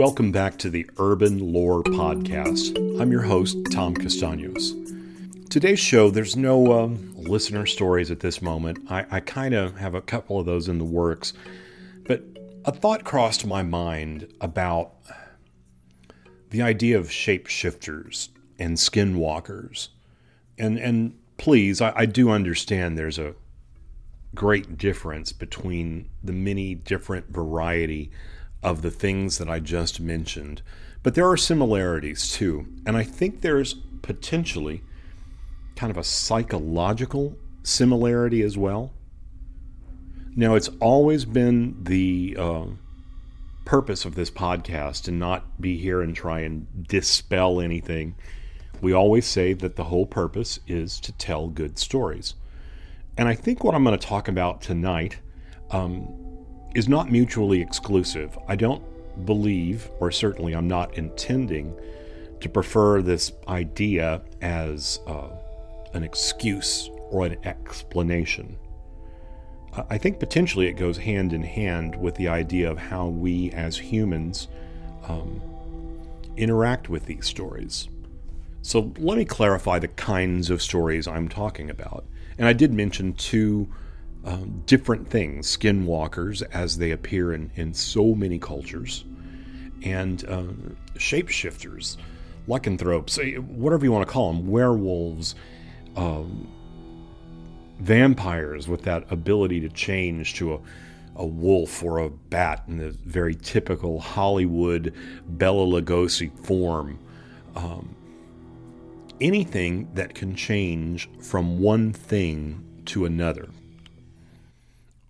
Welcome back to the Urban Lore Podcast. I'm your host, Tom Castaños. Today's show, there's no um, listener stories at this moment. I, I kind of have a couple of those in the works. A thought crossed my mind about the idea of shapeshifters and skinwalkers. And, and please, I, I do understand there's a great difference between the many different variety of the things that I just mentioned. But there are similarities too. And I think there's potentially kind of a psychological similarity as well. Now, it's always been the uh, purpose of this podcast to not be here and try and dispel anything. We always say that the whole purpose is to tell good stories. And I think what I'm going to talk about tonight um, is not mutually exclusive. I don't believe, or certainly I'm not intending, to prefer this idea as uh, an excuse or an explanation. I think potentially it goes hand in hand with the idea of how we as humans um, interact with these stories. So let me clarify the kinds of stories I'm talking about. And I did mention two um, different things, skinwalkers, as they appear in, in so many cultures, and uh, shapeshifters, lycanthropes, whatever you want to call them, werewolves, um, vampires with that ability to change to a, a wolf or a bat in the very typical Hollywood Bela Lugosi form. Um, anything that can change from one thing to another.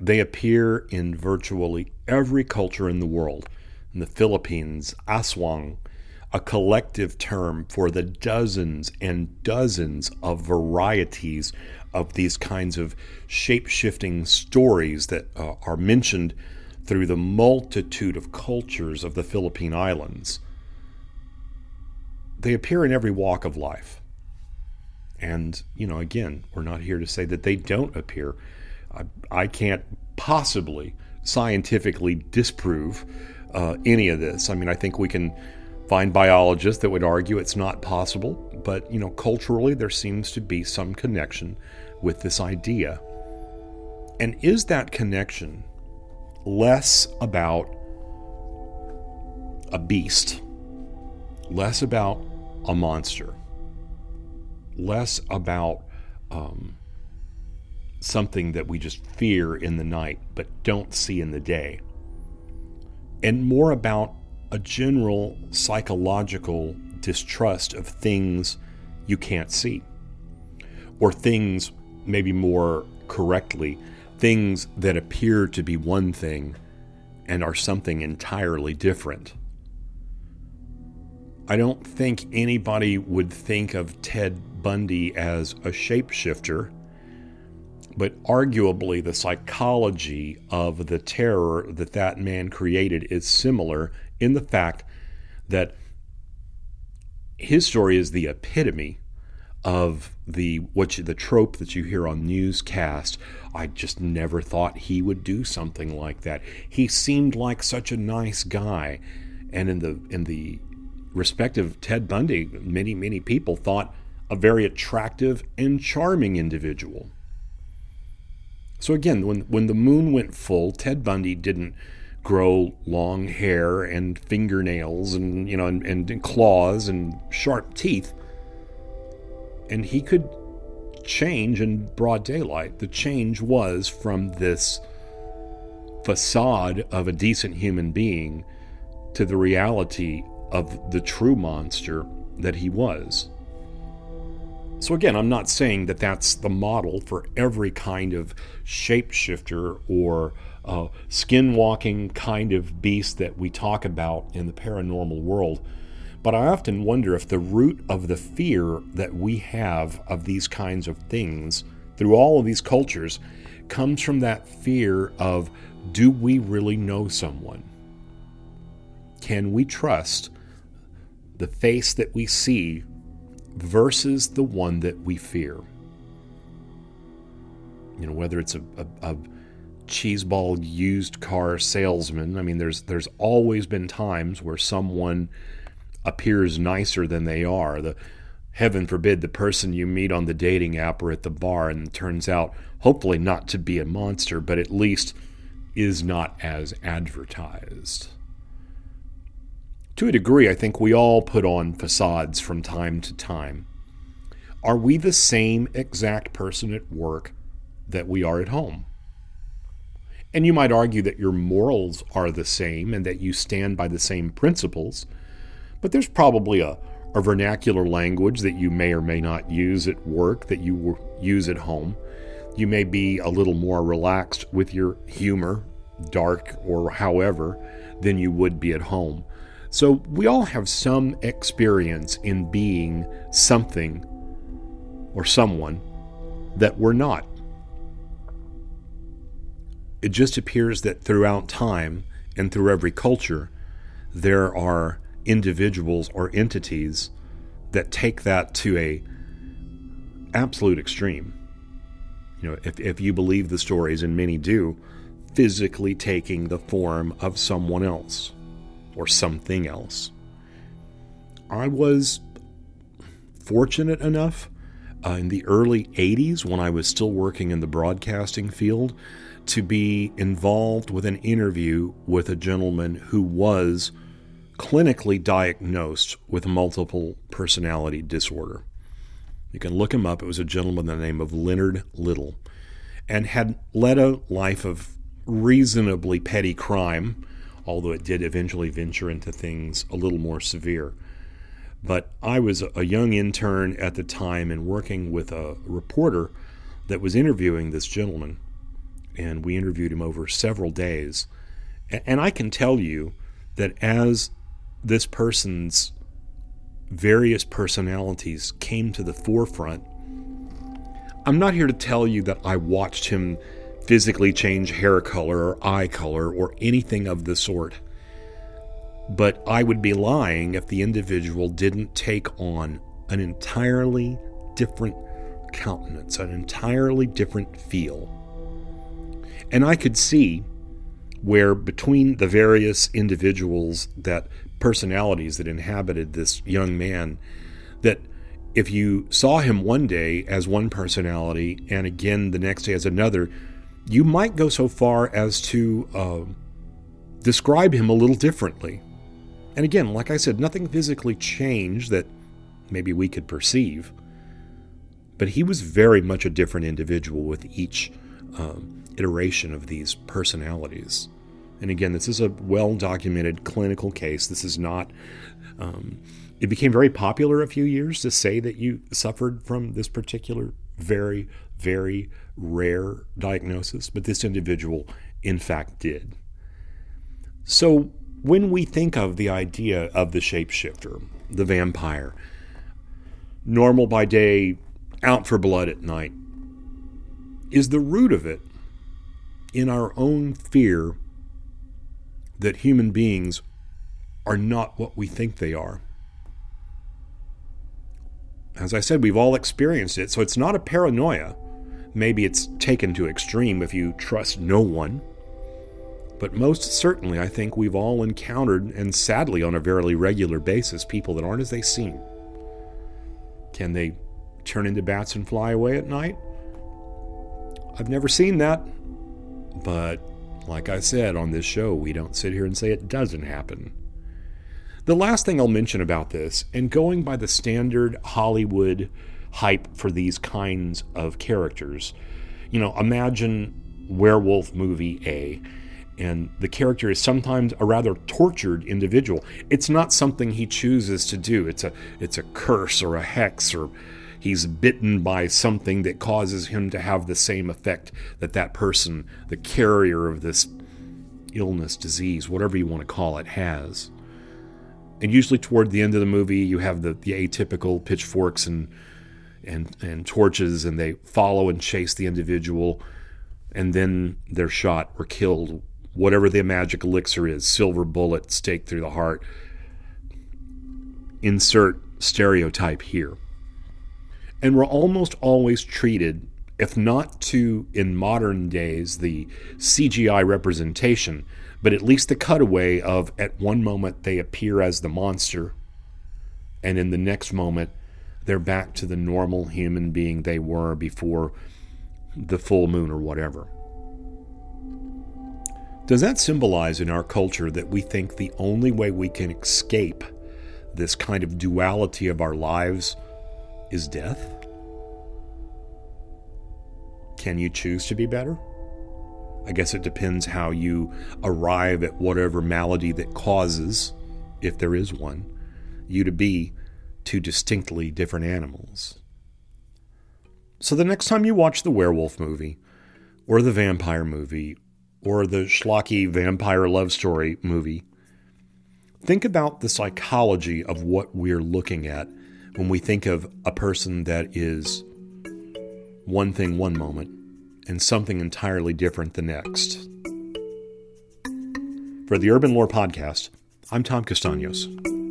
They appear in virtually every culture in the world. In the Philippines, aswang, a collective term for the dozens and dozens of varieties of these kinds of shape shifting stories that uh, are mentioned through the multitude of cultures of the Philippine Islands. They appear in every walk of life. And, you know, again, we're not here to say that they don't appear I, I can't possibly scientifically disprove uh, any of this. I mean, I think we can find biologists that would argue it's not possible, but you know, culturally there seems to be some connection with this idea. And is that connection less about a beast, less about a monster, less about um, something that we just fear in the night but don't see in the day, and more about a general psychological distrust of things you can't see, or things, maybe more correctly, things that appear to be one thing and are something entirely different. I don't think anybody would think of Ted Bundy as a shapeshifter but arguably the psychology of the terror that that man created is similar in the fact that his story is the epitome of the what you, the trope that you hear on newscast. I just never thought he would do something like that. He seemed like such a nice guy, and in the in the respective Ted Bundy, many many people thought a very attractive and charming individual. So again, when when the moon went full, Ted Bundy didn't grow long hair and fingernails and you know and, and claws and sharp teeth. And he could change in broad daylight. The change was from this facade of a decent human being to the reality of the true monster that he was. So, again, I'm not saying that that's the model for every kind of shapeshifter or uh, skinwalking kind of beast that we talk about in the paranormal world. But I often wonder if the root of the fear that we have of these kinds of things through all of these cultures comes from that fear of do we really know someone? can we trust the face that we see versus the one that we fear? You know, whether it's a, a, a cheeseball used car salesman. I mean, there's there's always been times where someone appears nicer than they are. The heaven forbid the person you meet on the dating app or at the bar and turns out hopefully not to be a monster, but at least is not as advertised. To a degree, I think we all put on facades from time to time. Are we the same exact person at work that we are at home? And you might argue that your morals are the same and that you stand by the same principles, but there's probably a, a vernacular language that you may or may not use at work that you use at home. You may be a little more relaxed with your humor, dark or however, than you would be at home. So we all have some experience in being something or someone that we're not. It just appears that throughout time and through every culture, there are individuals or entities that take that to a absolute extreme. You know, if, if you believe the stories, and many do, physically taking the form of someone else or something else. I was fortunate enough uh, in the early 80s when I was still working in the broadcasting field to be involved with an interview with a gentleman who was clinically diagnosed with multiple personality disorder. You can look him up. It was a gentleman by the name of Leonard Little and had led a life of reasonably petty crime, although it did eventually venture into things a little more severe. But I was a young intern at the time and working with a reporter that was interviewing this gentleman and we interviewed him over several days. And I can tell you that as this person's various personalities came to the forefront, I'm not here to tell you that I watched him physically change hair color or eye color or anything of the sort. But I would be lying if the individual didn't take on an entirely different countenance, an entirely different feel. And I could see where between the various individuals that personalities that inhabited this young man that if you saw him one day as one personality and again the next day as another you might go so far as to uh, describe him a little differently and again like i said nothing physically changed that maybe we could perceive but he was very much a different individual with each um, iteration of these personalities. And again, this is a well documented clinical case. This is not. Um, it became very popular a few years to say that you suffered from this particular very, very rare diagnosis, but this individual, in fact, did. So, when we think of the idea of the shapeshifter, the vampire, normal by day, out for blood at night, is the root of it in our own fear that human beings are not what we think they are. As I said, we've all experienced it, so it's not a paranoia. Maybe it's taken to extreme if you trust no one. But most certainly, I think we've all encountered, and sadly on a very regular basis, people that aren't as they seem. Can they turn into bats and fly away at night? I've never seen that. But like I said on this show, we don't sit here and say it doesn't happen. The last thing I'll mention about this, and going by the standard Hollywood hype for these kinds of characters, you know, imagine werewolf movie A, and the character is sometimes a rather tortured individual. It's not something he chooses to do. It's a it's a curse or a hex or he's bitten by something that causes him to have the same effect that that person, the carrier of this illness, disease, whatever you want to call it, has. And usually toward the end of the movie, you have the, the atypical pitchforks and, and, and torches, and they follow and chase the individual, and then they're shot or killed whatever the magic elixir is, silver bullet, stake through the heart. Insert stereotype here. And we're almost always treated, if not to, in modern days, the CGI representation, but at least the cutaway of at one moment they appear as the monster, and in the next moment they're back to the normal human being they were before the full moon or whatever. Does that symbolize in our culture that we think the only way we can escape this kind of duality of our lives is death? Can you choose to be better? I guess it depends how you arrive at whatever malady that causes, if there is one, you to be two distinctly different animals. So the next time you watch the werewolf movie, or the vampire movie, or the schlocky vampire love story movie, think about the psychology of what we're looking at when we think of a person that is one thing one moment and something entirely different the next. For the Urban Lore Podcast, I'm Tom Castaños.